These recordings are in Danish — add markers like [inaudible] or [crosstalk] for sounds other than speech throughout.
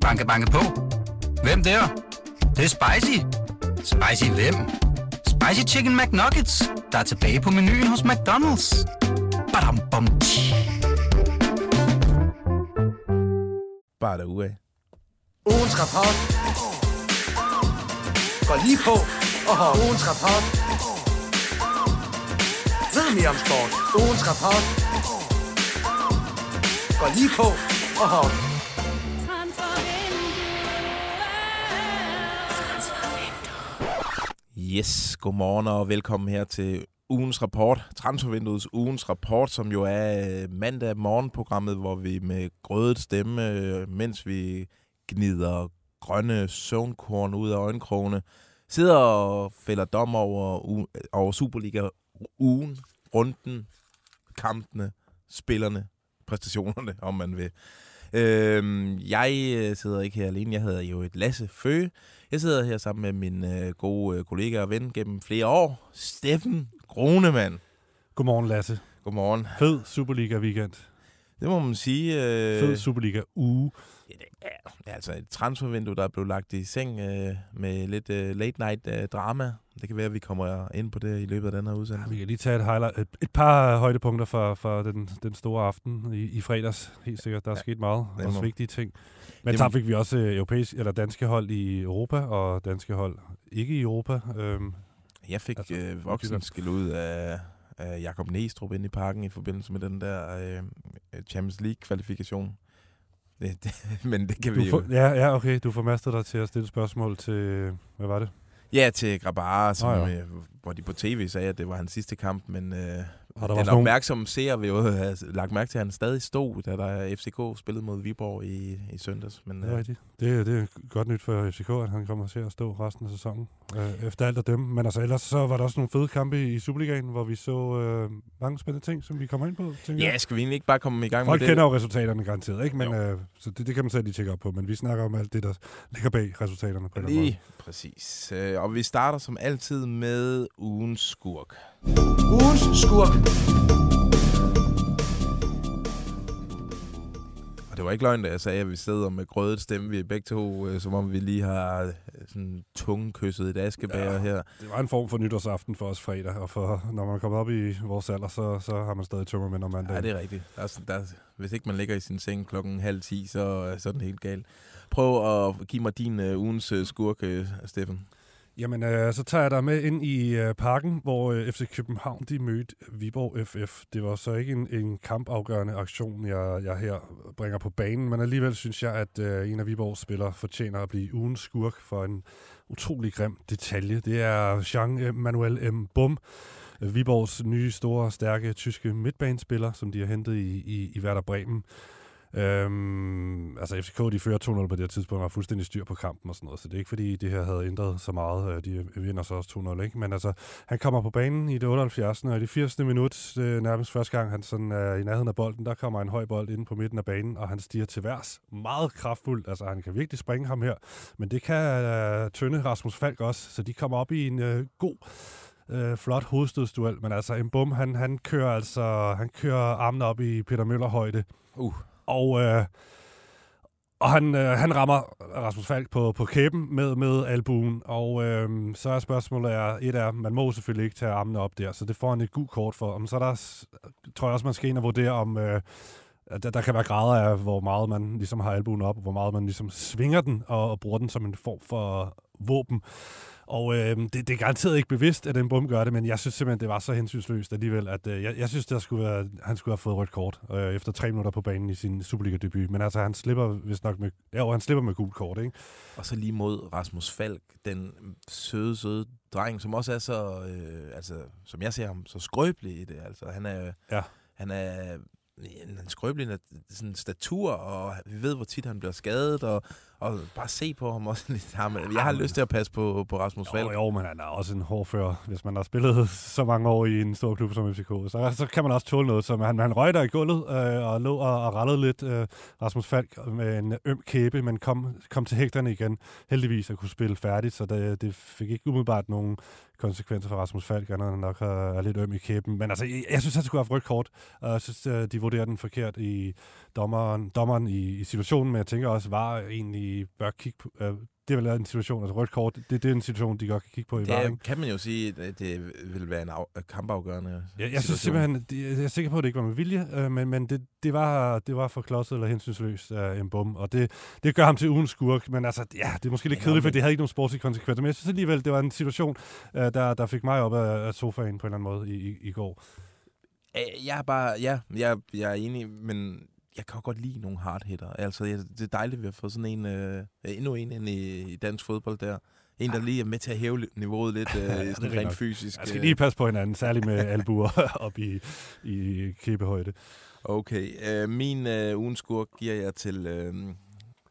Banke, banke på. Hvem der? Det, det er spicy. Spicy hvem? Spicy Chicken McNuggets, der er tilbage på menuen hos McDonald's. Badum, bom, tji. Bare derude af. Ugens rapport går lige på og har ugens rapport. Ved mere om sport. Ugens rapport går lige på og har Yes, godmorgen og velkommen her til ugens rapport. Transfervinduets ugens rapport, som jo er øh, mandag morgenprogrammet, hvor vi med grødet stemme, øh, mens vi gnider grønne søvnkorn ud af øjenkrogene, sidder og fælder dom over, over Superliga-ugen, runden, kampene, spillerne, præstationerne, om man vil. Øhm, jeg øh, sidder ikke her alene. Jeg hedder jo et Lasse Føge. Jeg sidder her sammen med min øh, gode øh, kollega og ven gennem flere år, Steffen Grunemann. Godmorgen, Lasse. Godmorgen. Fed Superliga-weekend. Det må man sige. Øh, Fed Superliga-uge. ja, det er altså et transfervindue, der er blevet lagt i seng øh, med lidt øh, late night øh, drama. Det kan være, at vi kommer ind på det i løbet af den her Ja, udsendelse. vi kan lige tage et, highlight, et, et par højdepunkter for, for den, den store aften i, i fredags. Helt sikkert, der er Ja, sket meget. det Også vigtige ting. Men så fik vi også øh, europæisk, eller danske hold i Europa, og danske hold ikke i Europa. Øhm, Jeg fik Altså, øh, voksen skæld ud af, af Jakob Næstrup ind i parken i forbindelse med den der øh, Champions League-kvalifikation. Det, det, [laughs] men det kan du vi jo... får, ja, ja, okay. Du formastede dig til at stille spørgsmål til, hvad var det? Ja, til Grabara, som, oh, ja. ja. hvor de på tv sagde, at det var hans sidste kamp, men øh, der den opmærksomme seer vil jo [laughs] have lagt mærke til, at han stadig stod, da der FCK spillede mod Viborg i, i søndags. Men, det er øh, rigtigt. Det, det er godt nyt for FCK, at han kommer til at stå resten af sæsonen. Øh, efter alt at dømme. Men altså ellers så var der også nogle fede kampe i, Superligaen, hvor vi så øh, mange spændende ting, som vi kommer ind på. tænker jeg. ja, skal vi egentlig ikke bare komme i gang Folk med kender det? jo resultaterne garanteret, ikke? Men, øh, så det, det kan man selv lige tjekke op på. Men vi snakker om alt det, der ligger bag resultaterne på. Lige præcis. Øh, og vi starter som altid med ugens skurk. ugens skurk. Og det var ikke løgn, da jeg sagde, at vi sidder med grødet stemme. Vi er begge to, øh, som om vi lige har øh, sådan tungekysset et askebager Ja. her. Det var en form for nytårsaften for os fredag, og for, når man er kommet op i vores alder, så, så har man stadig tømmermænd om mandagen. Ja, det er rigtigt. Der er, sådan- der, er- hvis ikke man ligger i sin seng klokken halv ti, så, så er den helt galt. Prøv at give mig din øh, ugens øh, skurk, øh, Steffen. Jamen, øh, så tager jeg dig med ind i øh, parken, hvor øh, FC København de mødte Viborg FF. Det var så ikke en, en kampafgørende aktion, jeg, jeg her bringer på banen, men alligevel synes jeg, at øh, en af Viborgs spillere fortjener at blive ugens skurk for en utrolig grim detalje. Det er Jean-Manuel M. Bum, Viborgs nye, store, stærke tyske midtbanespiller, som de har hentet i, i, i Werder Bremen. Øhm, altså FCK, de fører 2-0 på det her tidspunkt, og har fuldstændig styr på kampen og sådan noget, så det er ikke fordi, det her havde ændret så meget. Øh, de vinder så også 2-0, ikke? Men altså, han kommer på banen i det 78. og i det 80. minut, øh, nærmest første gang, han sådan er i nærheden af bolden, der kommer en høj bold ind på midten af banen, og han stiger til værs. Meget kraftfuldt, altså han kan virkelig springe ham her, men det kan øh, tynde Rasmus Falk også, så de kommer op i en øh, god øh, flot hovedstødsduel, men altså en bum, han, han kører altså, han kører armene op i Peter Møller højde, Uh og, øh, og han, øh, han rammer Rasmus Falk på, på kæben med, med albuen. Og øh, så er spørgsmålet, er, et er, man må selvfølgelig ikke tage armene op der, så det får han et gult kort for. Men så er der, tror jeg også, man skal ind og vurdere, om øh, der, der kan være grader af, hvor meget man ligesom har albuen op, og hvor meget man ligesom svinger den og, og bruger den som en form for våben. Og øh, det, det er garanteret ikke bevidst, at den bum gør det, men jeg synes simpelthen, det var så hensynsløst alligevel, at øh, jeg, jeg synes, der skulle være, han skulle have fået rødt kort øh, efter tre minutter på banen i sin Superliga-debut. Men altså, han slipper vist nok med, ja, han slipper med gult kort, ikke? Og så lige mod Rasmus Falk, den søde, søde dreng, som også er så, øh, altså, som jeg ser ham, så skrøbelig i det. Altså, han er, Ja. han er en, skrøbelig sådan statur, og vi ved, hvor tit han bliver skadet, og, Og bare se på ham også [laughs] lidt. Ham. Jeg har lyst til at passe på, på Rasmus Falk. Jo, jo, men han er også en hårdfører. Hvis man har spillet [laughs] så mange år i en stor klub som FCK, så, så kan man også tåle noget. Så han, han røg der i gulvet øh, og lå og, og rallede lidt øh, Rasmus Falk med en øm kæbe, men kom, kom til hægterne igen. Heldigvis at kunne spille færdigt, så det, det fik ikke umiddelbart nogen konsekvenser for Rasmus Falk, andet end nok er, er lidt øm i kæben. Men altså, jeg, jeg synes, han skulle have haft rødt kort, og jeg synes, øh, de vurderer den forkert i dommeren, dommeren i, i situationen, men jeg tænker også, var egentlig bør kigge på, øh, det er vel en situation, altså rødt kort, det, det er en situation, de godt kan kigge på i VAR? Det kan man jo sige, at det vil være en af, kampafgørende Ja, jeg synes simpelthen, det, jeg er sikker på, at det ikke var med vilje, øh, men, men det, det, var, det var for klodset eller hensynsløst af en bum, og det, det gør ham til ugens skurk, men altså, ja, det er måske lidt Ja, kedeligt, for det havde ikke nogen sportslige konsekvenser, men jeg synes alligevel, det var en situation, øh, der, der fik mig op af, af sofaen på en eller anden måde i, i, i går. Øh, Jeg er bare, ja, jeg, jeg er enig, men jeg kan jo godt lide nogle hard hitter. Altså, jeg, det er dejligt, at vi har fået sådan en, øh, endnu en ind i, i dansk fodbold der. En, der lige er med til at hæve niveauet lidt, [laughs] øh, sådan rent nok. fysisk. Jeg skal øh. lige passe på hinanden, særligt med albuer [laughs] op i, i kæbehøjde. Okay, øh, min øh, ugens skurk giver jeg til, øh,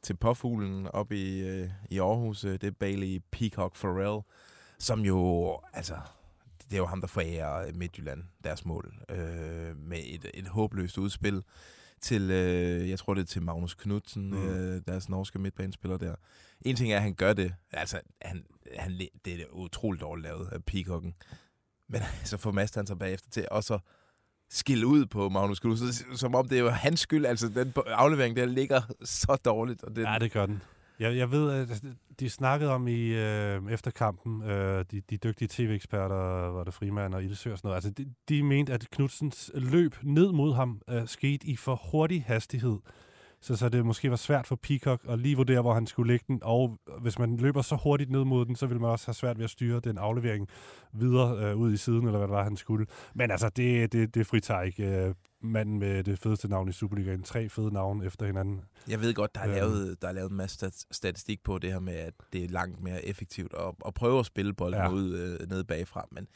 til påfuglen op i, øh, i Aarhus. Øh, Det er Bailey Peacock Farrell, som jo, altså, det er jo ham, der forærer Midtjylland deres mål øh, med et, et håbløst udspil til, øh, jeg tror det er til Magnus Knudsen, Mm. øh, deres norske midtbanespiller der. En ting er, at han gør det, altså, han, han, det er utroligt dårligt lavet af Peacocken, men [laughs] så formaster han sig bagefter til også skille ud på Magnus Knudsen, som om det er hans skyld. Altså, den aflevering der ligger så dårligt. Og den, Ja, det gør den. Jeg, jeg ved, at de snakkede om i øh, efterkampen, øh, de, de dygtige tv-eksperter, var det Frimand og Ildsø og sådan noget, altså de, de mente, at Knudsens løb ned mod ham øh, skete i for hurtig hastighed. Så, så det måske var svært for Peacock at lige vurdere, hvor han skulle lægge den, og hvis man løber så hurtigt ned mod den, så vil man også have svært ved at styre den aflevering videre øh, ud i siden, eller hvad det var, han skulle. Men altså, det, det, det fritager ikke øh, manden med det fedeste navn i Superligaen. Tre fede navne efter hinanden. Jeg ved godt, der er, Øhm. lavet, der er lavet en masse stat- statistik på det her med, at det er langt mere effektivt at, at prøve at spille bolden Ja. ud øh, nede bagfra. Men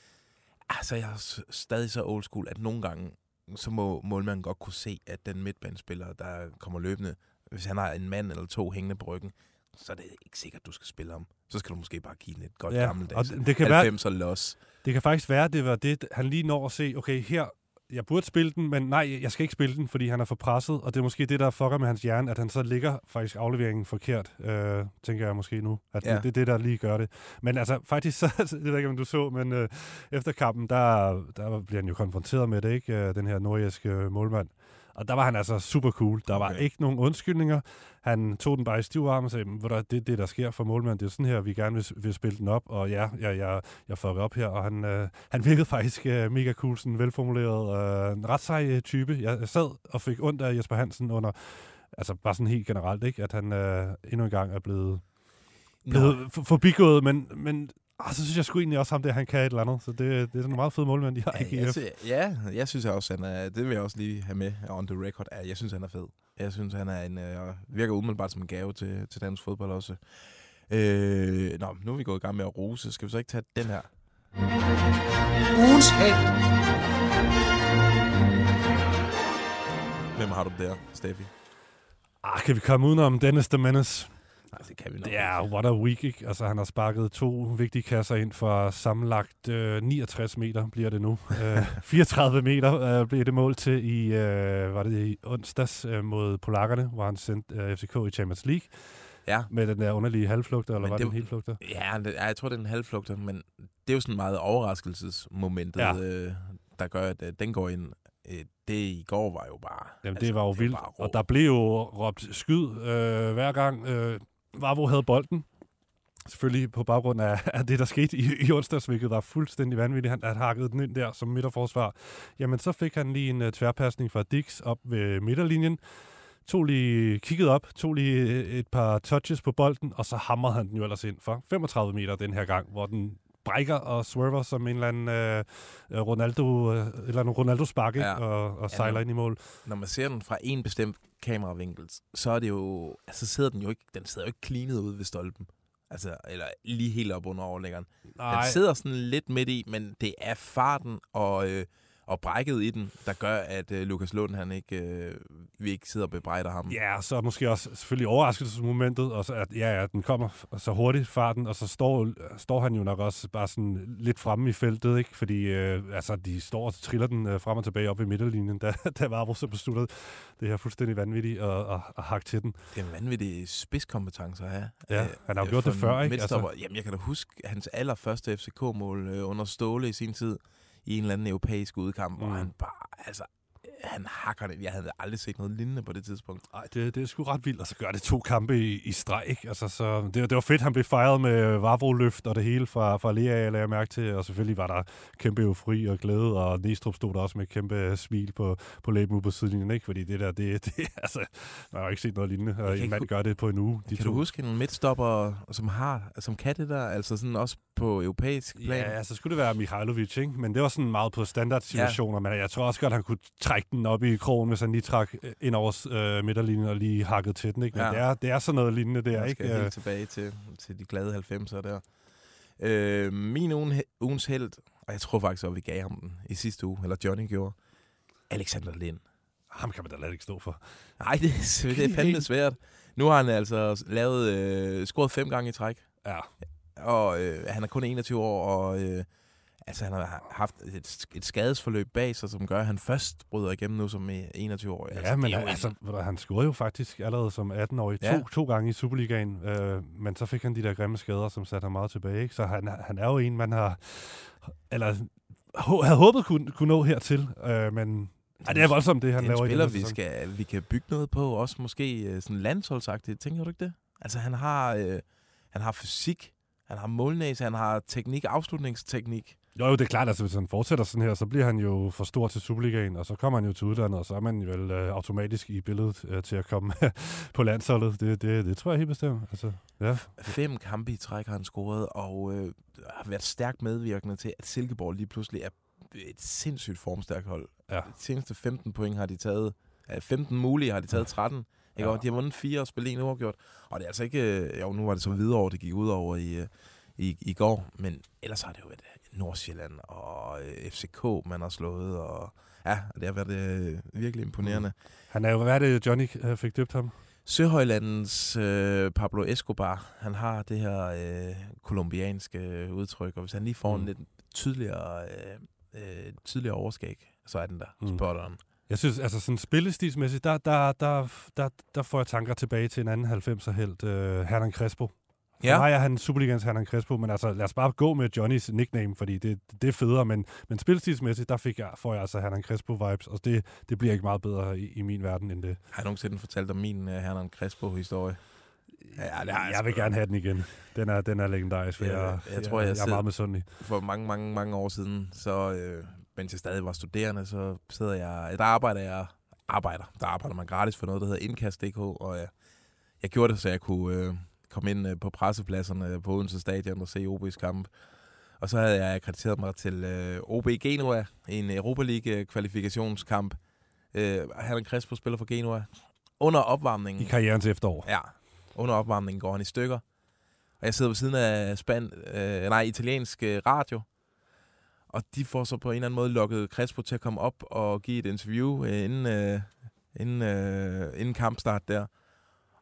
altså, jeg er stadig så old school, at nogle gange, så må målmanden godt kunne se, at den midtbanespiller, der kommer løbende, hvis han har en mand eller to hængende på ryggen, så er det ikke sikkert, du skal spille ham. Så skal du måske bare give den et godt Ja, gammeldags og det kan være- 90'er los. Det kan faktisk være, det var det, han lige når at se, okay, her, jeg burde spille den, men nej, jeg skal ikke spille den, fordi han er for presset, og det er måske det, der fucker med hans hjerne, at han så ligger faktisk afleveringen forkert, øh, tænker jeg måske nu, at ja. Det, det er det, der lige gør det. Men altså, faktisk, [laughs] så, det ved jeg ikke, om du så, men øh, efter kampen, der, der bliver han jo konfronteret med det, ikke, øh, den her nordjyske målmand. Og der var han altså super cool. Der var Okay. ikke nogen undskyldninger. Han tog den bare i stiv arm og sagde, "Ved du hvad, det er det, der sker for målmanden. Det er sådan her, vi gerne vil, vil spille den op. Og ja, jeg, jeg, jeg fucker op her. Og han, øh, han virkede faktisk øh, mega cool, sådan velformuleret. Øh, en ret sej øh, type. Jeg, sad og fik ondt af Jesper Hansen under, altså bare sådan helt generelt, ikke? At han øh, endnu en gang er blevet, blevet for, forbigået. Men, men ah, så synes jeg sgu egentlig også ham der, han kan et eller andet. Så det, det er sådan en meget fed målmand, de har i Ja, jeg, GF. sy- ja, jeg synes også, han er, det vil jeg også lige have med on the record. Ja, jeg synes, han er fed. Jeg synes, han er en, øh, virker umiddelbart som en gave til, til dansk fodbold også. Øh, nå, nu er vi gået i gang med at rose. Skal vi så ikke tage den her? Ugens held. Hvem har du der, Steffi? Ah, kan vi komme udenom Dennis the Menace? Nej, det kan vi nok Det er what a week, ikke? Altså, han har sparket to vigtige kasser ind for sammenlagt øh, 69 meter, bliver det nu. Øh, [laughs] 34 meter øh, blev det mål til i, øh, var det i onsdags øh, mod polakkerne, hvor han sendte øh, FCK i Champions League Ja, med den der underlige halvflugter, eller Men var det det- en helt ja, det, ja, jeg tror, det er en halvflugter, men det er jo sådan meget overraskelsesmomentet, Ja. øh, der gør, at øh, den går ind. Øh, det i går var jo bare... Jamen, det var jo vildt, bare rå. og der blev jo råbt skyd øh, hver gang øh, Vavro havde bolden. Selvfølgelig på baggrund af, [laughs] af det, der skete i, i onsdags, hvilket var fuldstændig vanvittigt. Han han hakkede den ind der som midterforsvar. Jamen, så fik han lige en uh, tværpasning fra Dix op ved midterlinjen. Tog lige, kigget op, tog lige øh, et par touches på bolden, og så hamrede han den jo ellers ind for 35 meter den her gang, hvor den brækker og swerver som en eller anden øh, øh, Ronaldo, øh, eller en Ronaldo-spark, ja. Ja. og, og sejler nu- ind i mål. når man ser den fra en bestemt kameravinkel, så er det jo, altså sidder den jo ikke, den sidder jo ikke cleanet ude ved stolpen. Altså, eller lige helt op under overlæggeren. Den sidder sådan lidt midt i, men det er farten og, øh, og brækket i den, der gør, at øh, Lukas Lund, han ikke, øh, vi ikke sidder og bebrejder ham. Ja, så måske også selvfølgelig overraskelsesmomentet, og så at, ja, ja, den kommer så hurtigt farten, og så står, står han jo nok også bare sådan lidt fremme i feltet, ikke? Fordi øh, altså, de står og triller den øh, frem og tilbage op i midterlinjen, [laughs] da, da Vavro så besluttede det her fuldstændig vanvittigt at, at, at hakke til den. Det er en vanvittig spidskompetence at have. Ja, Øh, han har jo gjort det før, ikke? midtstopper. Jamen, jeg kan da huske hans allerførste FCK-mål øh, under Ståle i sin tid i en eller anden europæisk udkamp, mm. Hvor han bare, altså, han hakker det. Jeg havde aldrig set noget lignende på det tidspunkt. Nej, det, det er sgu ret vildt, og så gør det to kampe i, i streg, ikke? Altså, så, det, det var fedt, han blev fejret med Vavro-løft og det hele fra, fra Lea, jeg lagde mærke til, og selvfølgelig var der kæmpe eufori og glæde, og Næstrup stod der også med kæmpe smil på, på læben på sidelinjen, ikke? Fordi det der, det, [laughs] det altså, man har jo ikke set noget lignende, og kan en mand gør det på en uge. De kan to. du huske en midtstopper, som har, som kan det der, altså sådan også på europæisk plan? Ja, altså skulle det være Mihailovic, ikke? Men det var sådan meget på standardsituationer, ja. men jeg tror også godt, han kunne trække den op i krogen, hvis han lige trak øh, ind over øh, midterlinjen og lige hakket til den, ikke? Men Ja. det, er, det er sådan noget lignende der, Jeg ikke? skal Øh, helt tilbage til, til de glade 90'er der. Øh, min ugen, ugens held, og jeg tror faktisk, at vi gav ham den i sidste uge, eller Johnny gjorde, Alexander Lind. ham kan man da slet ikke stå for. Nej, det, er- det er fandme svært. Nu har han altså lavet, øh, scoret fem gange i træk, Ja, og øh, han er kun 21 år, og øh, altså, han har haft et, et skadesforløb bag sig, som gør, at han først bryder igennem nu som 21-årig. Ja, men det er jo altså, han scorede jo faktisk allerede som 18-årig Ja. to, to gange i Superligaen, øh, men så fik han de der grimme skader, som satte ham meget tilbage. Ikke? Så han, han er jo en, man har, eller havde håbet kunne, kunne nå hertil, øh, men ej, det er voldsomt, det han det er laver i spiller, her vi, skal, vi kan bygge noget på, også måske øh, sådan landsholdsagtigt. Tænker du ikke det? Altså, han har, øh, han har fysik, han har målnæse, han har teknik, afslutningsteknik. Jo, jo, det er klart, altså hvis han fortsætter sådan her, så bliver han jo for stor til Superligaen, og så kommer han jo til udlandet, og så er man vel øh, automatisk i billedet øh, til at komme [laughs] på landsholdet. Det, det, det tror jeg helt bestemt. Altså, ja. Fem kampe i træk har han scoret, og øh, har været stærkt medvirkende til, at Silkeborg lige pludselig er et sindssygt formstærkt hold. Ja. De seneste 15 point har de taget, ja, 15 mulige har de taget 13. Ikke? Ja. Og de har vundet fire og spillet en uafgjort. Og det er altså ikke, øh, jo nu var det så videre det gik ud over i, øh, i, i går, men ellers har det jo været Nordsjælland og øh, FCK, man har slået, og ja, det har været øh, virkelig imponerende. Han er jo, hvad er det, Johnny øh, fik døbt ham? Søhøjlandens øh, Pablo Escobar, han har det her øh, kolumbianske øh, udtryk, og hvis han lige får mm. en Mm. lidt tydeligere, øh, øh, tydeligere overskæg, så er den der mm. Mm. spot on. Jeg synes, altså sådan spillestilsmæssigt, der, der, der, der, der får jeg tanker tilbage til en anden 90'er helt, øh, Hernan Crespo. Ja. Ja. Nej, er han Superligans Hernan Crespo, men altså lad os bare gå med Johnnys nickname, fordi det, det er federe, men, men spilstilsmæssigt, der fik jeg, får jeg altså Hernan Crespo-vibes, og det, det bliver ikke meget bedre i, i min verden end det. Har jeg nogensinde fortalt om min uh, Hernan Crespo-historie? Ja, det har jeg jeg vil gerne have den igen. Den er, den er legendarisk, for Ja, jeg, jeg tror, jeg jeg er sidder- meget misundelig. For mange, mange, mange år siden, så øh, mens jeg stadig var studerende, så sidder jeg, der arbejder jeg, arbejder, der arbejder man gratis for noget, der hedder Indkast.dk, og jeg, jeg gjorde det, så jeg kunne øh, komme ind øh, på pressepladserne på Odense Stadion og se OB's kamp. Og så havde jeg akkrediteret mig til øh, OB Genua i en Europa League kvalifikationskamp. Øh, Herman Crespo spiller for Genua. Under opvarmningen... I karrierens efterår. Ja, under opvarmningen går han i stykker. Og jeg sidder ved siden af span, øh, nej, italiensk øh, radio. Og de får så på en eller anden måde lukket Crespo til at komme op og give et interview øh, inden, øh, inden, øh, inden kampstart der.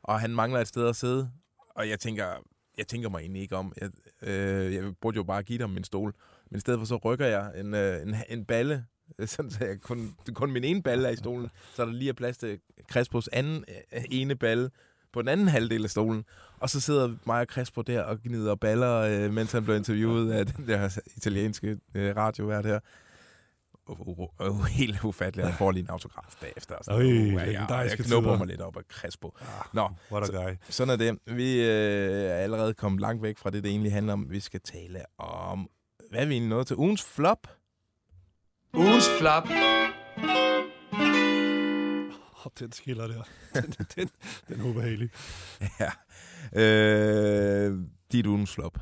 Og han mangler et sted at sidde. Og jeg tænker, jeg tænker mig egentlig ikke om. Jeg, øh, jeg burde jo bare give dem min stol. Men i stedet for så rykker jeg en, øh, en, en balle, øh, sådan så jeg kun, kun min ene balle er i stolen. Så er der lige er plads til Crespos anden øh, ene balle på den anden halvdel af stolen. Og så sidder mig og Crespo der og gnider baller, øh, mens han bliver interviewet af den der italienske øh, radiovært her. Uh, helt ufatteligt. Jeg får lige en autograf bagefter. og sådan Øj. Uh, jeg, jeg, legendariske jeg knupper tider. mig lidt op af Crespo. Ah, Nå, what a guy. sådan er det. Vi øh, er allerede kommet langt væk fra det, det egentlig handler om. Vi skal tale om, hvad vi egentlig nået til? Ugens flop? Ugens flop. Oh, den skiller der. Den, den, den er ubehagelig. [laughs] ja. Øh, dit ugens flop.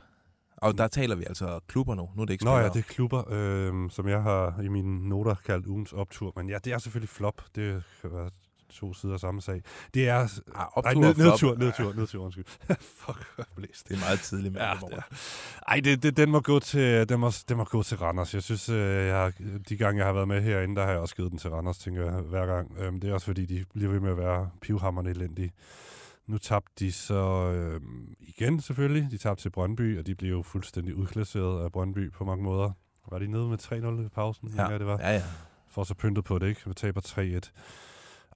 Og der taler vi altså klubber nu. Nu er det ikke Nå ja, spillere. det er klubber, øh, som jeg har i mine noter kaldt ugens optur. Men ja, det er selvfølgelig flop. Det kan være to sider af samme sag. Det er... Ah, Nej, optur ned, og flop. nedtur, nedtur, nedtur, undskyld. [laughs] Fuck, er blæst. Det er meget tidligt med Ja, det, ja. Ej, det, det, den, må gå til, den, må, den må gå til Randers. Jeg synes, øh, jeg, har- de gange, jeg har været med herinde, der har jeg også givet den til Randers, tænker jeg, hver gang. Øhm, det er også fordi, de bliver ved med at være pivhammerne elendige. Nu tabte de så øh, igen selvfølgelig. De tabte til Brøndby, og de blev jo fuldstændig udklasseret af Brøndby på mange måder. Var de nede med 3-0 i pausen? Ja. jeg, det var Ja, ja. får så pyntet på det, ikke? Vi taber 3-1.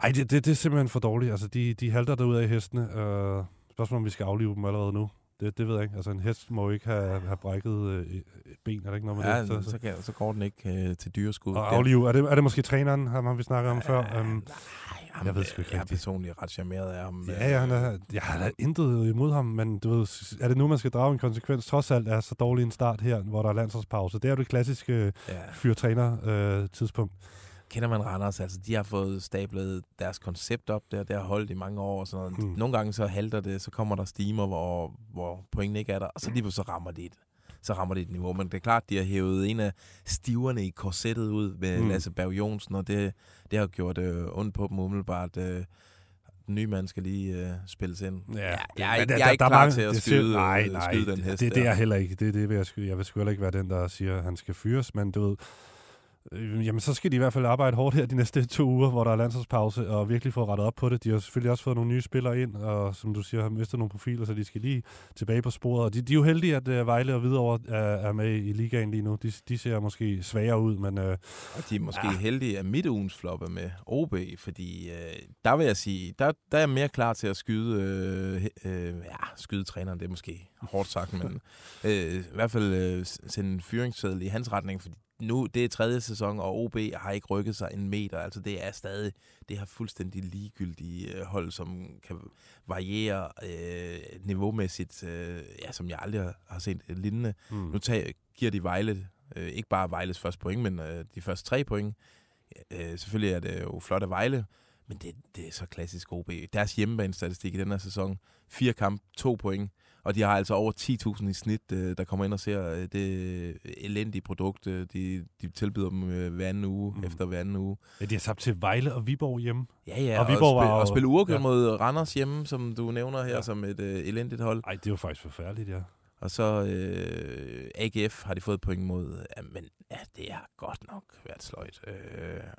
Ej, det, det, det er simpelthen for dårligt. Altså, de, de halter derud af hestene. Øh, spørgsmålet om vi skal aflive dem allerede nu. Det, det ved jeg ikke. Altså, en hest må ikke have, have brækket øh, ben, er der ikke noget med ja det? så, Så, så, kan, så går den ikke øh, til dyreskud. og aflive, er det, er det måske træneren, ham vi snakket om før? Øh, Um, nej, ham, jeg ved sgu ikke Jeg er personligt ret charmeret af ham. ja, ja, han er, jeg har da intet imod ham, men du ved, er det nu, man skal drage en konsekvens? Trods alt er så dårlig en start her, hvor der er landsholdspause. Det er jo det klassiske ja. fyr-træner-tidspunkt. Kender man Randers? Altså, de har fået stablet deres koncept op der. Det har holdt i mange år og sådan noget. Hmm. Nogle gange så halter det, så kommer der stimer, hvor, hvor pointene ikke er der, og så lige så rammer de et så rammer det et niveau. Men det er klart, de har hævet en af stiverne i korsettet ud med Mm. Lasse Berg Jonsen, og det, det har gjort øh, ondt på dem umiddelbart. Øh, den nye mand skal lige øh, spilles ind. Ja, jeg, det- jeg, er men der- jeg er der- ikke der er klar mange- til at det siger- skyde, nej, nej, skyde den det, hest det, det er der. jeg heller ikke. Det, det vil jeg, sgu, jeg vil sgu heller ikke være den, der siger, at han skal fyres, men du ved, øh, jamen så skal de i hvert fald arbejde hårdt her de næste [laughs] to uger, hvor der er landsholdspause, og virkelig få rettet op på det. De har selvfølgelig også fået nogle nye spillere ind, og som du siger, har mistet nogle profiler, så de skal lige tilbage på sporet. Og de, de er jo heldige, at uh, Vejle og Hvidovre er, er med i ligaen lige nu. De, de ser måske svagere ud, men uh, Og de er måske Ja. ja. heldige, at midtugens flopper med OB, fordi øh, der vil jeg sige, der, der er jeg mere klar til at skyde, øh, øh, ja, skyde træneren, det er måske hårdt sagt, men [laughs] øh, i hvert fald øh, sende en fyringsseddel i hans retning, fordi nu, det er tredje sæson, og OB har ikke rykket sig en meter, altså det er stadig, det har fuldstændig ligegyldige øh, hold, som kan variere øh, niveaumæssigt, øh, ja, som jeg aldrig har- set et lignende. hmm. Nu tager, giver de Vejle, øh, ikke bare Vejles første point, men øh, de første tre point. Øh, selvfølgelig er det jo flot af Vejle, men det, det er så klassisk OB. Deres hjemmebanestatistik i den her sæson, fire kamp, to point, og de har altså over 10.000 i snit, øh, der kommer ind og ser øh, det elendige produkt, øh, de, de tilbyder dem øh, hver anden uge, Mm. efter hver anden uge. ja, de har tabt til Vejle og Viborg hjemme. Ja, ja, Og og, Viborg var spil, jo- og spille uafgjort ja. mod Randers hjemme, som du nævner her, Ja. som et øh, elendigt hold. Ej, det jo faktisk forfærdeligt, ja. Og så øh, AGF har de fået point mod. Ja, men ja, det har godt nok været sløjt. Øh,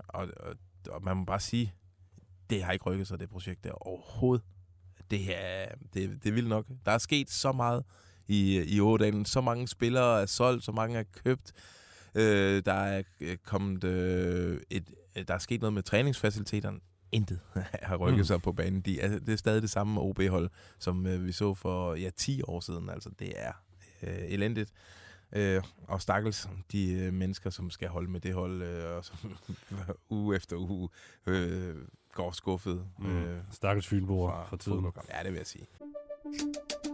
og, og, og man må bare sige, det har ikke rykket sig, det projekt der overhovedet. Det er, det, det er vildt nok. Der er sket så meget i, i Ådalen. Så mange spillere er solgt, så mange er købt. Øh, der er øh, kommet øh, et, der er sket noget med træningsfaciliteterne. Intet [laughs] har rykket Mm. sig på banen. De, altså, det er stadig det samme OB-hold, som øh, vi så for ja, 10 år siden. Altså, det er øh, elendigt. Øh, og stakkels de øh, mennesker, som skal holde med det hold, øh, og som [laughs] uge efter uge øh, går skuffet. Mm. Øh, Stakkels Fynboer for tiden. fodboldkamp. Ja, det vil jeg sige.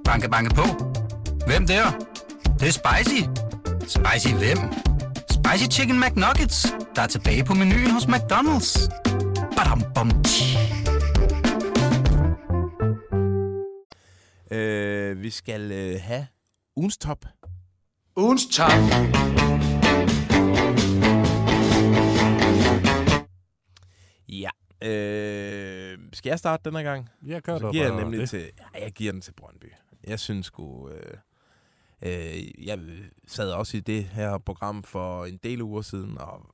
Banke, banke på. Hvem der? Det, det er spicy. Spicy hvem? Spicy Chicken McNuggets, der er tilbage på menuen hos McDonald's. Badum, bom. Øh, vi skal øh, have ugens top. Ugens top. Ja. Øh, skal jeg starte den her gang? Ja, gør Så giver jeg nemlig det. til, ja, jeg giver den til Brøndby. Jeg synes sgu... Øh, øh, jeg sad også i det her program for en del uger siden og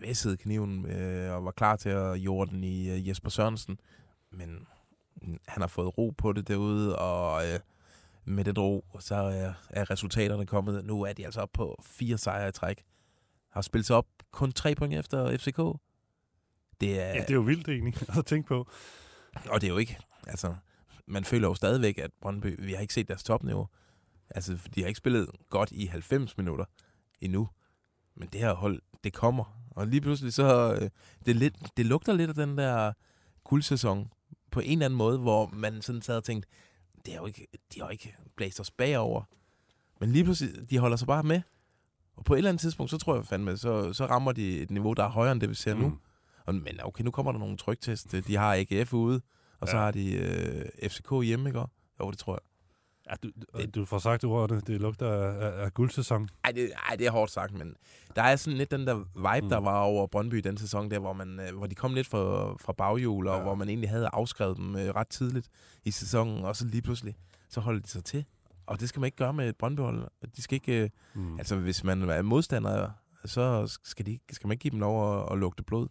væssede kniven øh, og var klar til at jorde den i øh, Jesper Sørensen. Men han har fået ro på det derude, og øh, med det ro, så er, er resultaterne kommet. Nu er de altså op på fire sejre i træk. Har spillet sig op kun tre point efter FCK. Det er, Ja, det er jo vildt egentlig [laughs] at tænke på. og det er jo ikke, altså, man føler jo stadigvæk, at Brøndby, vi har ikke set deres topniveau. Altså, de har ikke spillet godt i 90 minutter endnu. Men det her hold, det kommer. Og lige pludselig så, øh, det, lidt, det lugter lidt af den der guldsæson på en eller anden måde, hvor man sådan sad og tænkte, det er jo ikke, de har jo ikke blæst os bagover. Men lige pludselig, de holder sig bare med. Og på et eller andet tidspunkt, så tror jeg fandme, så, så rammer de et niveau, der er højere end det, vi ser mm. nu. Og, men okay, nu kommer der nogle trygtest. De har AGF ude, og så Ja. har de øh, FCK hjemme, ikke? Jo, det tror jeg. Ja, du, det, du får sagt ordet, det lugter af, af, af guldsæson. Ej det, ej, det er hårdt sagt, men der er sådan lidt den der vibe, Mm. der var over Brøndby den sæson der, hvor, man, øh, hvor de kom lidt fra, fra baghjul, og Ja. hvor man egentlig havde afskrevet dem øh, ret tidligt i sæsonen, og så lige pludselig, så holdt de sig til. Og det skal man ikke gøre med et Brøndby-hold. De skal ikke, øh, Mm. altså hvis man er modstander, så skal, de, skal man ikke give dem lov at, at lugte blod.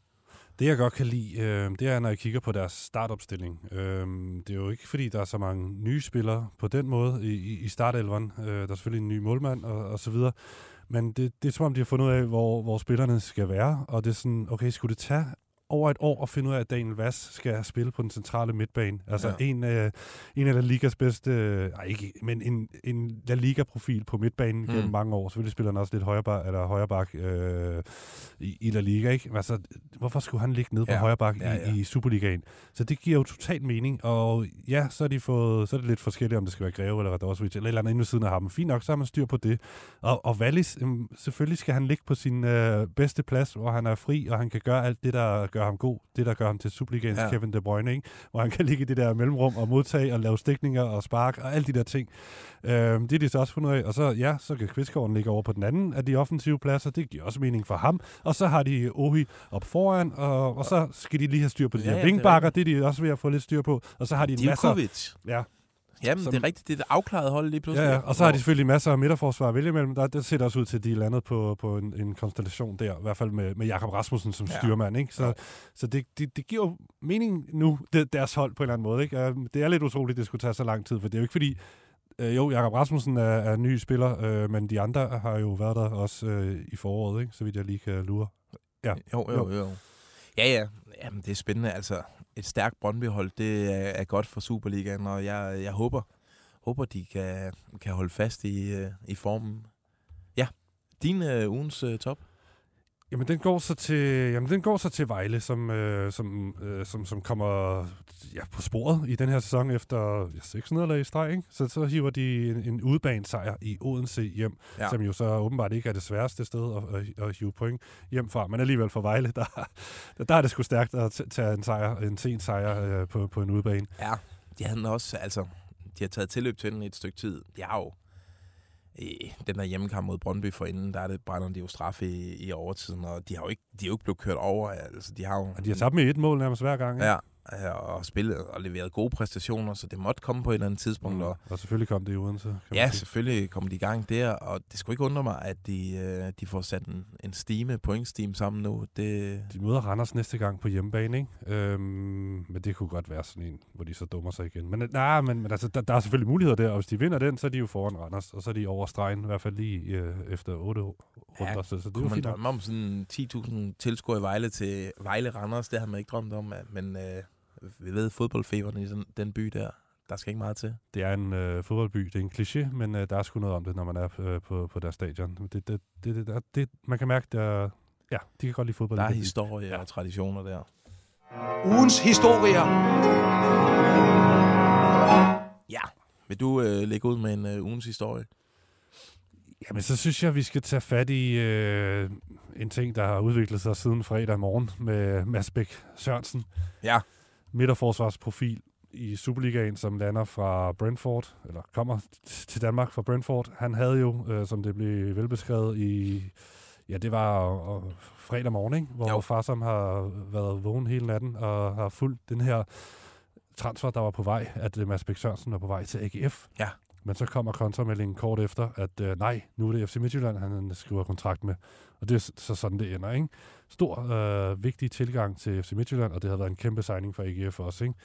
Det, jeg godt kan lide, øh, det er, når jeg kigger på deres startopstilling. Øh, det er jo ikke, fordi der er så mange nye spillere på den måde i, i, startelveren. Øh, der er selvfølgelig en ny målmand og, og så videre. Men det, det er som om, de har fundet ud af, hvor, hvor spillerne skal være. Og det er sådan, okay, skulle det tage over et år at finde ud af, at Daniel Vass skal spille på den centrale midtbane. Altså Ja. en, øh, en af La Ligas bedste, øh, nej ikke, men en, en La Liga-profil på midtbanen gennem Mm. mange år. Selvfølgelig spiller han også lidt højre bak, eller højre bak øh, i, i La Liga, ikke? Altså, hvorfor skulle han ligge nede på Ja. højre bak Ja, ja. i, i Superligaen? Så det giver jo totalt mening, og ja, så er, de fået, så er det lidt forskelligt, om det skal være Greve eller Radosevic, eller et eller andet inde ved siden af ham. Fint nok, så har man styr på det. Og, og Wallis, øhm, selvfølgelig skal han ligge på sin øh, bedste plads, hvor han er fri, og han kan gøre alt det, der gør ham god. Det, der gør ham til Superligaens Ja. Kevin De Bruyne, ikke? Hvor han kan ligge i det der mellemrum og modtage og lave stikninger og spark og alle de der ting. Øhm, det er de så også fundet af. Og så, ja, så kan Kvistgården ligge over på den anden af de offensive pladser. Det giver også mening for ham. Og så har de Ohi op foran, og, og så skal de lige have styr på de Ja, her det er vingbakker. Det er de også ved at få lidt styr på. Og så har de masser... Djokovic. Ja, Jamen, Som- det er rigtigt. Det er et afklaret hold lige pludselig. Ja, ja, og så har de selvfølgelig masser af midterforsvar at vælge imellem. Der, det ser det også ud til, at de er landet på, på en, en konstellation der, i hvert fald med, med Jakob Rasmussen som Ja. styrmand. Ikke? Så, Ja. så det, det, det giver jo mening nu, det, deres hold på en eller anden måde. Ikke? Det er lidt utroligt, det skulle tage så lang tid, for det er jo ikke fordi, øh, jo, Jakob Rasmussen er, er en ny spiller, øh, men de andre har jo været der også øh, i foråret, ikke? så vidt jeg lige kan lure. Ja. Jo, jo, jo. Ja, ja. Jamen, det er spændende. Altså, et stærkt Brøndby-hold, det er, er godt for Superligaen, og jeg, jeg håber, håber, de kan, kan holde fast i, øh, i formen. Ja, din øh, ugens øh, top? Jamen, den går så til, jamen, den går så til Vejle, som, øh, som, øh, som, som kommer ja, på sporet i den her sæson efter ja, seks nederlag i streg. Ikke? Så, så hiver de en, en udbanesejr i Odense hjem, Ja. som jo så åbenbart ikke er det sværeste sted at, at, at hive point hjem fra. Men alligevel for Vejle, der, der, er det sgu stærkt at tage en, sejr, en sen sejr øh, på, på en udbane. Ja, de havde den også, altså, de har taget tilløb til den i et stykke tid. De har jo i den der hjemmekamp mod Brøndby for inden, der er det, brænder de jo straffe i, i overtiden, og de har jo ikke, de er jo ikke blevet kørt over. Altså, de har jo, Og de har tabt med et mål nærmest hver gang. ikke? Ja, Øh, og spillet og leveret gode præstationer, så det måtte komme på et eller andet tidspunkt. Mm. Og, og selvfølgelig kom det i Odense. Ja, selvfølgelig kom de i gang der, og det skulle ikke undre mig, at de, øh, de får sat en, en stime, pointstime sammen nu. Det... De møder Randers næste gang på hjemmebane, ikke? Øhm, men det kunne godt være sådan en, hvor de så dummer sig igen. Men, nej, men, men altså, der, der er selvfølgelig muligheder der, og hvis de vinder den, så er de jo foran Randers, og så er de over stregen, i hvert fald lige øh, efter 8, rundt ja, os. Så det kunne man drømme om sådan 10.000 tilskuere i Vejle til Vejle Randers, det havde man ikke drømt om, men øh, vi ved fodboldfeberen i den, den by der, der skal ikke meget til. Det er en øh, fodboldby, det er en kliché, men øh, der er sgu noget om det, når man er øh, på, på deres stadion. Det, det, det, det, der, det, man kan mærke, der, ja, de kan godt lide fodbold. Der er historie ja. og traditioner der. Ugens historier. Ja, vil du øh, lægge ud med en øh, ugens historie? Jamen, så synes jeg, vi skal tage fat i øh, en ting, der har udviklet sig siden fredag morgen med Mads Bæk Sørensen. Ja. Midterforsvarsprofil i Superligaen, som lander fra Brentford, eller kommer til Danmark fra Brentford. Han havde jo, øh, som det blev velbeskrevet i, ja, det var øh, fredag morgen, ikke? hvor Jo. jo. far som har været vågen hele natten og har fulgt den her transfer, der var på vej, at øh, Mads Bæk Sørensen var på vej til AGF. Ja. Men så kommer kontrameldingen kort efter, at øh, nej, nu er det FC Midtjylland, han skriver kontrakt med. Og det er så sådan, det ender. Ikke? Stor, øh, vigtig tilgang til FC Midtjylland, og det har været en kæmpe signing for AGF også. Ikke?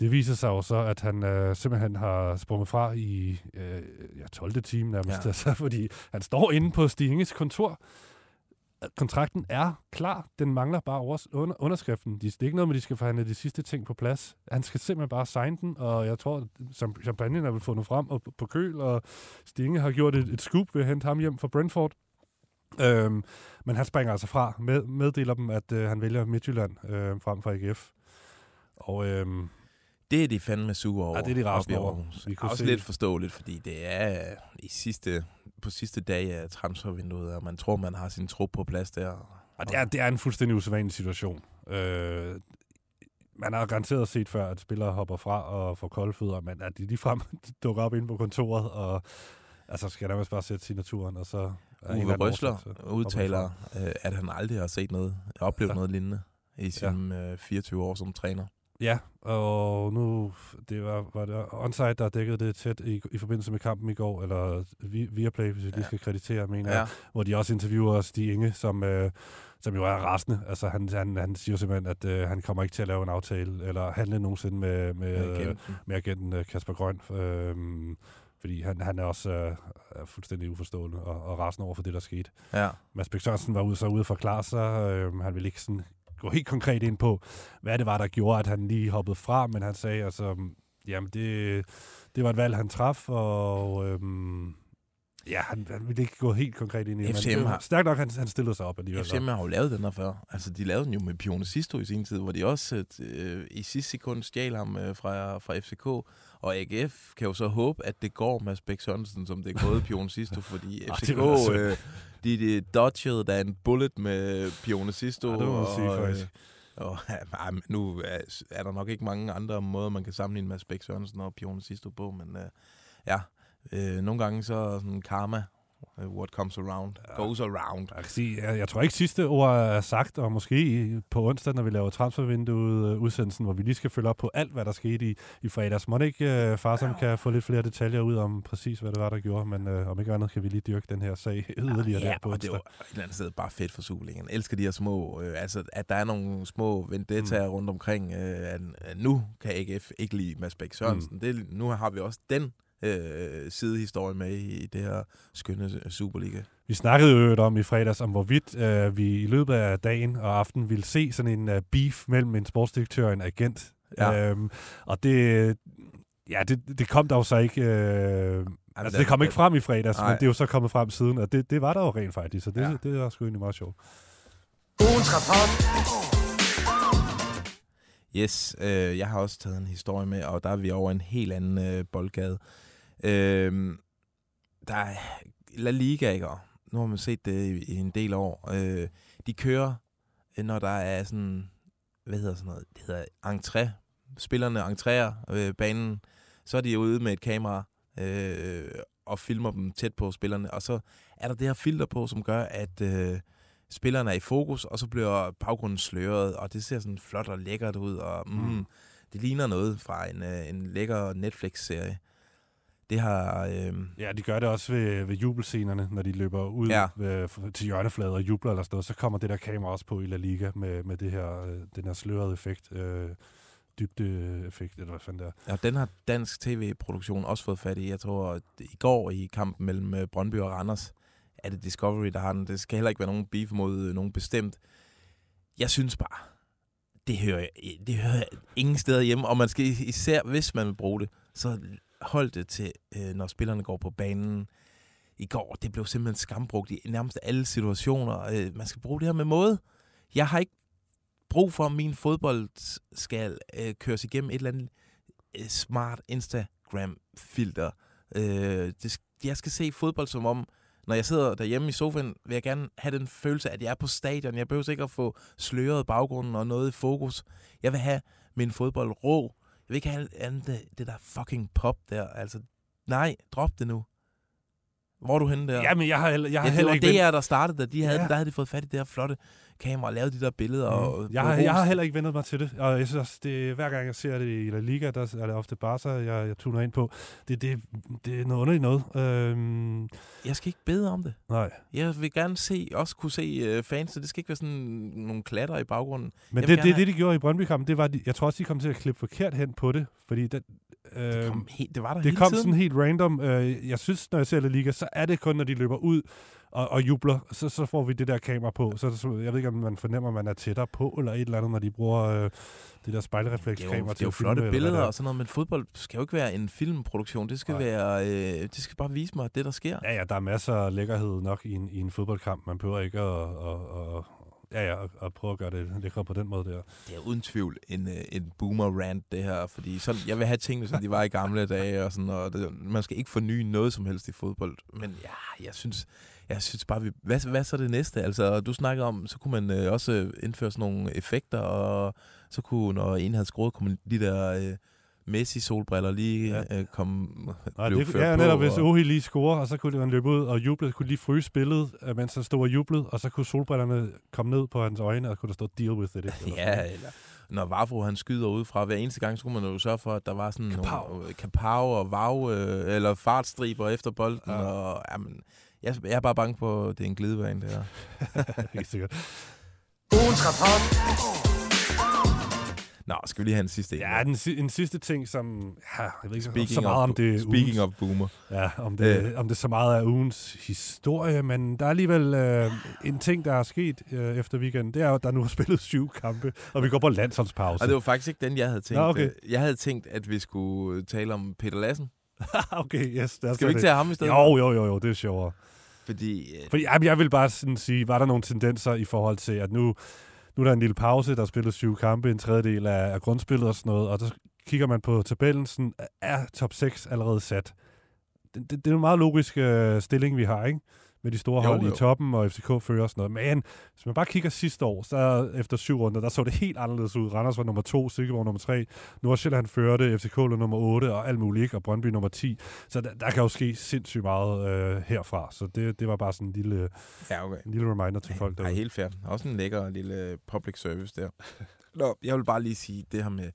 Det viser sig jo så, at han øh, simpelthen har sprunget fra i øh, ja, 12. time nærmest, ja. [laughs] altså, fordi han står inde på Stinges kontor. Kontrakten er klar. Den mangler bare overs- under, underskriften. De, det er ikke noget med, at de skal forhandle de sidste ting på plads. Han skal simpelthen bare signe den, og jeg tror, at champagne er vel fundet frem og på køl, og Stinge har gjort et, et scoop ved at hente ham hjem fra Brentford. Øhm, men han springer altså fra, med, meddeler dem, at øh, han vælger Midtjylland øh, frem for AGF. Og øhm, det er de fandme sure over. Ja, det er de rasende over. Aarhus. Vi kunne Også se- lidt forståeligt, fordi det er øh, i sidste, på sidste dag af transfervinduet, og man tror, man har sin trup på plads der. Og det er, det er en fuldstændig usædvanlig situation. Øh, man har garanteret set før, at spillere hopper fra og får kolde fødder, men at de ligefrem [laughs] dukker op inde på kontoret, og altså skal der bare sætte signaturen, og så... Uwe Røsler udtaler, øh, at han aldrig har set noget, oplevet Ja. noget lignende i sine øh, 24 år som træner. Ja, og nu, det var, var det Onsite, der dækkede det tæt i, i forbindelse med kampen i går, eller vi- Viaplay, hvis vi lige skal kreditere, mener jeg, hvor de også interviewer Stig Inge, som, øh, som jo er rasende. Altså, han, han, han siger simpelthen, at øh, han kommer ikke til at lave en aftale, eller handle nogensinde med, med, Med agenten. med agenten øh, Kasper Grøn, øh, fordi han, han er også øh, er fuldstændig uforstående og, og rasende over for det, der skete. Ja. Mads Bæk Sørensen var ude, så ude at forklare sig. Øh, han ville ikke sådan gå helt konkret ind på, hvad det var, der gjorde, at han lige hoppede fra, men han sagde, altså, jamen det, det var et valg, han traf, og øhm, ja, han, han ville ikke gå helt konkret ind i det. FCM har- Stærkt nok, han, han stillede sig op alligevel. FCM har jo lavet den her før. Altså, de lavede den jo med Pione Sisto i sin tid, hvor de også øh, i sidste sekund stjal ham øh, fra, fra FCK. Og AGF kan jo så håbe, at det går Mads Bæk Sørensen, som det er gået Pione Sisto, fordi [laughs] FCK, øh, de, de dodgede da en bullet med Pione Sisto. Ja, det må man sige, og, faktisk. øh, og ja, nu er, er der nok ikke mange andre måder, man kan sammenligne Mads Bæk Sørensen og Pione Sisto på, men øh, ja, øh, nogle gange så sådan karma, what comes around, Ja. goes around. Jeg, kan sige, jeg, jeg tror ikke sidste ord er sagt, og måske på onsdag, når vi laver transfervinduet øh, udsendelsen, hvor vi lige skal følge op på alt, hvad der skete i, i fredags. Må det ikke, øh, far, som kan få lidt flere detaljer ud om præcis, hvad det var, der gjorde, men øh, om ikke andet kan vi lige dyrke den her sag [laughs] yderligere ja, der på og det onsdag. er jo et eller andet sted bare fedt for Superligaen. Jeg elsker de her små, øh, altså at der er nogle små vendettaer mm. rundt omkring. Øh, at nu kan AGF ikke lide Mads Bæk Sørensen. Mm. Det, nu har vi også den øh, sidehistorie med i, i det her skønne Superliga. Vi snakkede jo om i fredags, om hvorvidt øh, vi i løbet af dagen og aftenen ville se sådan en uh, beef mellem en sportsdirektør og en agent. Ja. Øhm, og det, ja, det, det kom der jo så ikke... Øh, altså, det kom ikke frem i fredags, Nej. men det er jo så kommet frem siden, og det, det var der jo rent faktisk, så det, Ja. det er sgu egentlig meget sjovt. Ugens rapport. Yes, øh, jeg har også taget en historie med, og der er vi over en helt anden øh, boldgade. Øh, der er La Liga, ikke? Nu har man set det i, i en del år. Øh, de kører, øh, når der er sådan, hvad hedder sådan noget, det hedder entré. Spillerne entréer øh, banen, så er de ude med et kamera øh, og filmer dem tæt på spillerne. Og så er der det her filter på, som gør, at øh, spillerne er i fokus, og så bliver baggrunden sløret, og det ser sådan flot og lækkert ud, og mm, Mm. det ligner noget fra en, øh, en lækker Netflix-serie. Det har... Øh, Ja, de gør det også ved, ved jubelscenerne, når de løber ud Ja. ved, f- til hjørneflader og jubler eller sådan noget, så kommer det der kamera også på i La Liga med, med det her, øh, den her slørede effekt, øh, dybde-effekt, eller hvad fanden det er. Ja, den har dansk tv-produktion også fået fat i. Jeg tror, at i går i kampen mellem øh, Brøndby og Randers, er det Discovery, der har den. Det skal heller ikke være nogen beef mod øh, nogen bestemt. Jeg synes bare, det hører, jeg- det hører jeg ingen steder hjemme, og man skal især, hvis man vil bruge det, så holdte det til, øh, når spillerne går på banen. I går, det blev simpelthen skambrugt i nærmest alle situationer. Øh, man skal bruge det her med måde. Jeg har ikke brug for, at min fodbold skal øh, køres igennem et eller andet øh, smart Instagram-filter. Øh, det, jeg skal se fodbold som om, når jeg sidder derhjemme i sofaen, vil jeg gerne have den følelse, at jeg er på stadion. Jeg behøver ikke at få sløret baggrunden og noget i fokus. Jeg vil have min fodbold rå. Vil ikke have andet det, det der fucking pop der. Altså, nej, drop det nu. Hvor er du henne der? Ja, men jeg har, heller- jeg har ja, det heller var ikke... det, vendt- jeg, der startede det. De havde, Ja. der havde de fået fat i det her flotte kamera og lavet de der billeder. Og Mm. Jeg, har, jeg har heller ikke vendt mig til det, og jeg synes også, det, hver gang jeg ser det i La Liga, der er det ofte Barca, jeg, jeg tuner ind på. Det, det, det er noget underligt noget. Øhm, Jeg skal ikke bede om det. nej. Jeg vil gerne se, også kunne se uh, fans, så det skal ikke være sådan nogle klatter i baggrunden. Men Jeg det, det, det, de gjorde i Brøndby-kampen, det var, de, jeg tror også, de kom til at klippe forkert hen på det, fordi den, Det, øh, kom helt, det var der det hele kom tiden. sådan helt random. Øh, jeg synes, når jeg ser La Liga, så er det kun, når de løber ud og, og jubler, så, så får vi det der kamera på. Så, så jeg ved ikke, om man fornemmer, at man er tættere på, eller et eller andet, når de bruger øh, det der det er spejlreflekskamera jo, det til er jo flotte billeder er. og sådan noget, men fodbold skal jo ikke være en filmproduktion. Det skal, Nej. være, øh, det skal bare vise mig det, der sker. Ja, ja, der er masser af lækkerhed nok i en, i en fodboldkamp. Man behøver ikke at, at, at, ja, ja, og, og prøve at gøre det lækre på den måde der. Det er uden tvivl en, øh, en boomer-rant, det her. Fordi sådan, jeg vil have tingene, som de var i gamle dage. Og sådan, og det, man skal ikke forny noget som helst i fodbold. Men ja, jeg synes, jeg synes bare, vi, hvad, hvad så det næste? Altså, du snakker om, så kunne man øh, også indføre sådan nogle effekter og så kunne, når en havde skruet, kunne de der øh, Messi-solbriller lige Ja. øh, komme Nej, det ført ja, på, netop, hvis og- Ohi lige scorer, og så kunne han løbe ud og juble, kunne lige fryse billedet, øh, mens han stod og jublede, og så kunne solbrillerne komme ned på hans øjne, og kunne der stå deal with it. Eller Ja, eller når Vavro han skyder udefra, hver eneste gang, så kunne man jo sørge for, at der var sådan Kapow. nogle kapow og vav, øh, eller fartstriber efter bolden, Ja. ja. og jamen, jeg, jeg er bare bange på, at det er en glidebane, det her. [laughs] Helt sikkert. Ugens rapport. Nå, skal vi lige have en sidste en? Ja, den, si- en sidste ting, som... Ja, jeg ved ikke speaking så meget of, om det Speaking ugens, of boomer. Ja, om det, øh. om det så meget er ugens historie, men der er alligevel øh, en ting, der er sket øh, efter weekenden. Det er jo, at der nu er spillet syv kampe, og vi går på landsholdspause. Og det var faktisk ikke den, jeg havde tænkt. Nå, okay. Øh, Jeg havde tænkt, at vi skulle tale om Peter Lassen. [laughs] okay, yes. Der Skal vi ikke tage ham i stedet? Jo, jo, jo, jo, det er sjovere. Fordi, øh, Fordi, jamen, jeg vil bare sådan sige, var der nogle tendenser i forhold til, at nu, nu er der en lille pause, der spilles spillet syv kampe, en tredjedel af, af grundspillet og sådan noget, og så kigger man på tabellen, sådan, er top 6 allerede sat? Det, det, det er en meget logisk øh, stilling, vi har, ikke? Med de store Jo, hold i jo. toppen, og FCK fører og sådan noget. Men hvis man bare kigger sidste år, så efter syv runder, der så det helt anderledes ud. Randers var nummer to, Silkeborg nummer tre, Nordsjælland førte, FCK lå nummer 8, og alt muligt, ikke? og Brøndby nummer 10. Så der, der kan jo ske sindssygt meget øh, herfra. Så det, det var bare sådan en lille, ja, okay. en lille reminder til folk derude. helt fair. Også en lækker lille public service der. [laughs] Nå, jeg vil bare lige sige det her med,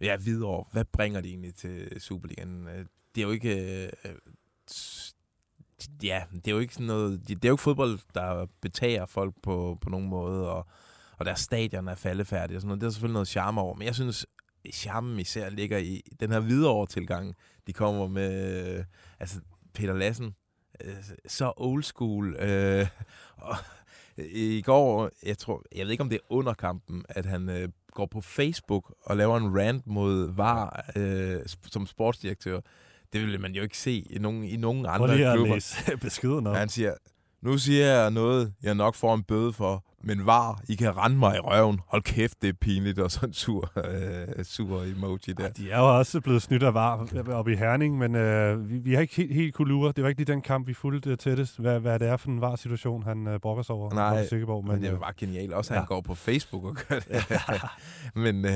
ja, videre. Hvad bringer det egentlig til Superligaen? Øh, Det er jo ikke... øh, s- Ja, det er jo ikke sådan noget... Det er jo ikke fodbold, der betager folk på, på nogen måde, og, og deres stadion er faldefærdige og sådan noget. Det er selvfølgelig noget charme over, men jeg synes, charmen især ligger i den her videre tilgang, de kommer med. øh, Altså, Peter Lassen, øh, så old school. Øh, [laughs] og øh, i går, jeg tror, jeg ved ikke om det er under kampen, at han øh, går på Facebook og laver en rant mod VAR øh, som sportsdirektør. Det ville man jo ikke se i nogen, i nogen Prøv andre lige at klubber. læse [laughs] beskeden op. Ja, han siger, nu siger jeg noget, jeg nok får en bøde for, men var, I kan rende mig i røven. Hold kæft, det er pinligt, og sådan en sur, [laughs] øh, sur emoji der. De er jo også blevet snydt af var oppe i Herning, men øh, vi, vi har ikke helt, helt kunne lure. Det var ikke lige den kamp, vi fulgte øh, tættest, hvad, hvad det er for en var-situation, han øh, brokker sig over. Nej, i Silkeborg, Men det øh, er bare genialt. Også at han ja. går på Facebook og gør det. [laughs] men øh,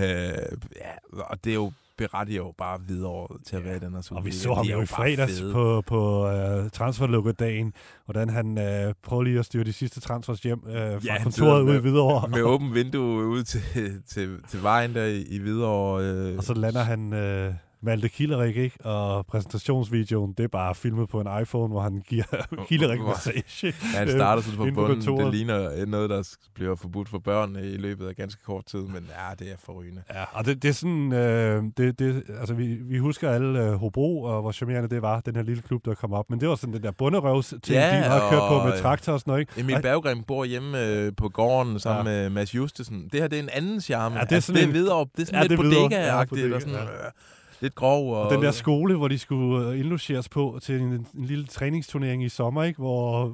ja, og det er jo berettiger jo bare videre til at være i den her Og vi så ham jo i fredags fede. på, på uh, transferlukkedagen, hvordan han uh, prøver lige at styre de sidste transfers hjem uh, fra Ja, kontoret sidder ud i med- Hvidovre. Med åbent vindue ud til, til, til vejen der i, i Hvidovre. Øh, Og så lander han uh, Malte Killerik, ikke? Og præsentationsvideoen, det er bare filmet på en iPhone, hvor han giver [laughs] Killerik massage. Ja, han starter sådan på på bunden. kontoret. Det ligner noget, der bliver forbudt for børn i løbet af ganske kort tid, men ja, det er forrygende. Ja, og det, det er sådan, øh, det, det, altså vi, vi husker alle øh, Hobro, og hvor charmerende det var, den her lille klub, der kom op. Men det var sådan den der bunderøvs ting, Ja, de har kørt på og, med øh, traktor og sådan noget, ikke? Emil Ej, Berggren bor hjemme øh, på gården sammen Ja. med Mads Justesen. Det her, det er en anden charme. Ja, det er altså, sådan det er en- videre, det er sådan Ja, lidt er bodega-agtigt, Ja, bodega, sådan, ja. øh, lidt grov. Og, Og den der skole, hvor de skulle øh, indlogeres på til en, en lille træningsturnering i sommer, ikke? hvor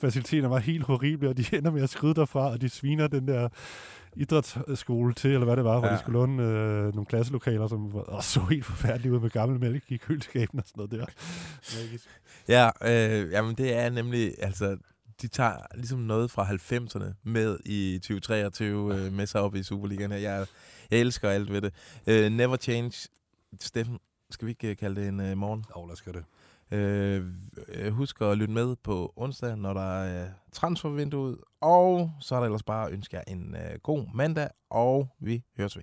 faciliteterne var helt horrible, og de [laughs] ender med at skride derfra, og de sviner den der idrætsskole til, eller hvad det var, hvor Ja. de skulle låne øh, nogle klasselokaler, som var, og så helt forfærdeligt ud med gammel mælk i køleskabene og sådan noget der. Magisk. Ja, øh, jamen det er nemlig, altså, de tager ligesom noget fra 90'erne med i 2023 øh, med sig op i Superligaen her. Jeg, jeg elsker alt ved det. Øh, never change. Steffen, skal vi ikke øh, kalde det en øh, morgen? Jo, lad os gøre det. Øh, øh, husk at lytte med på onsdag, når der er transfervinduet. Og så er der ellers bare at ønske jer en øh, god mandag, og vi høres ved.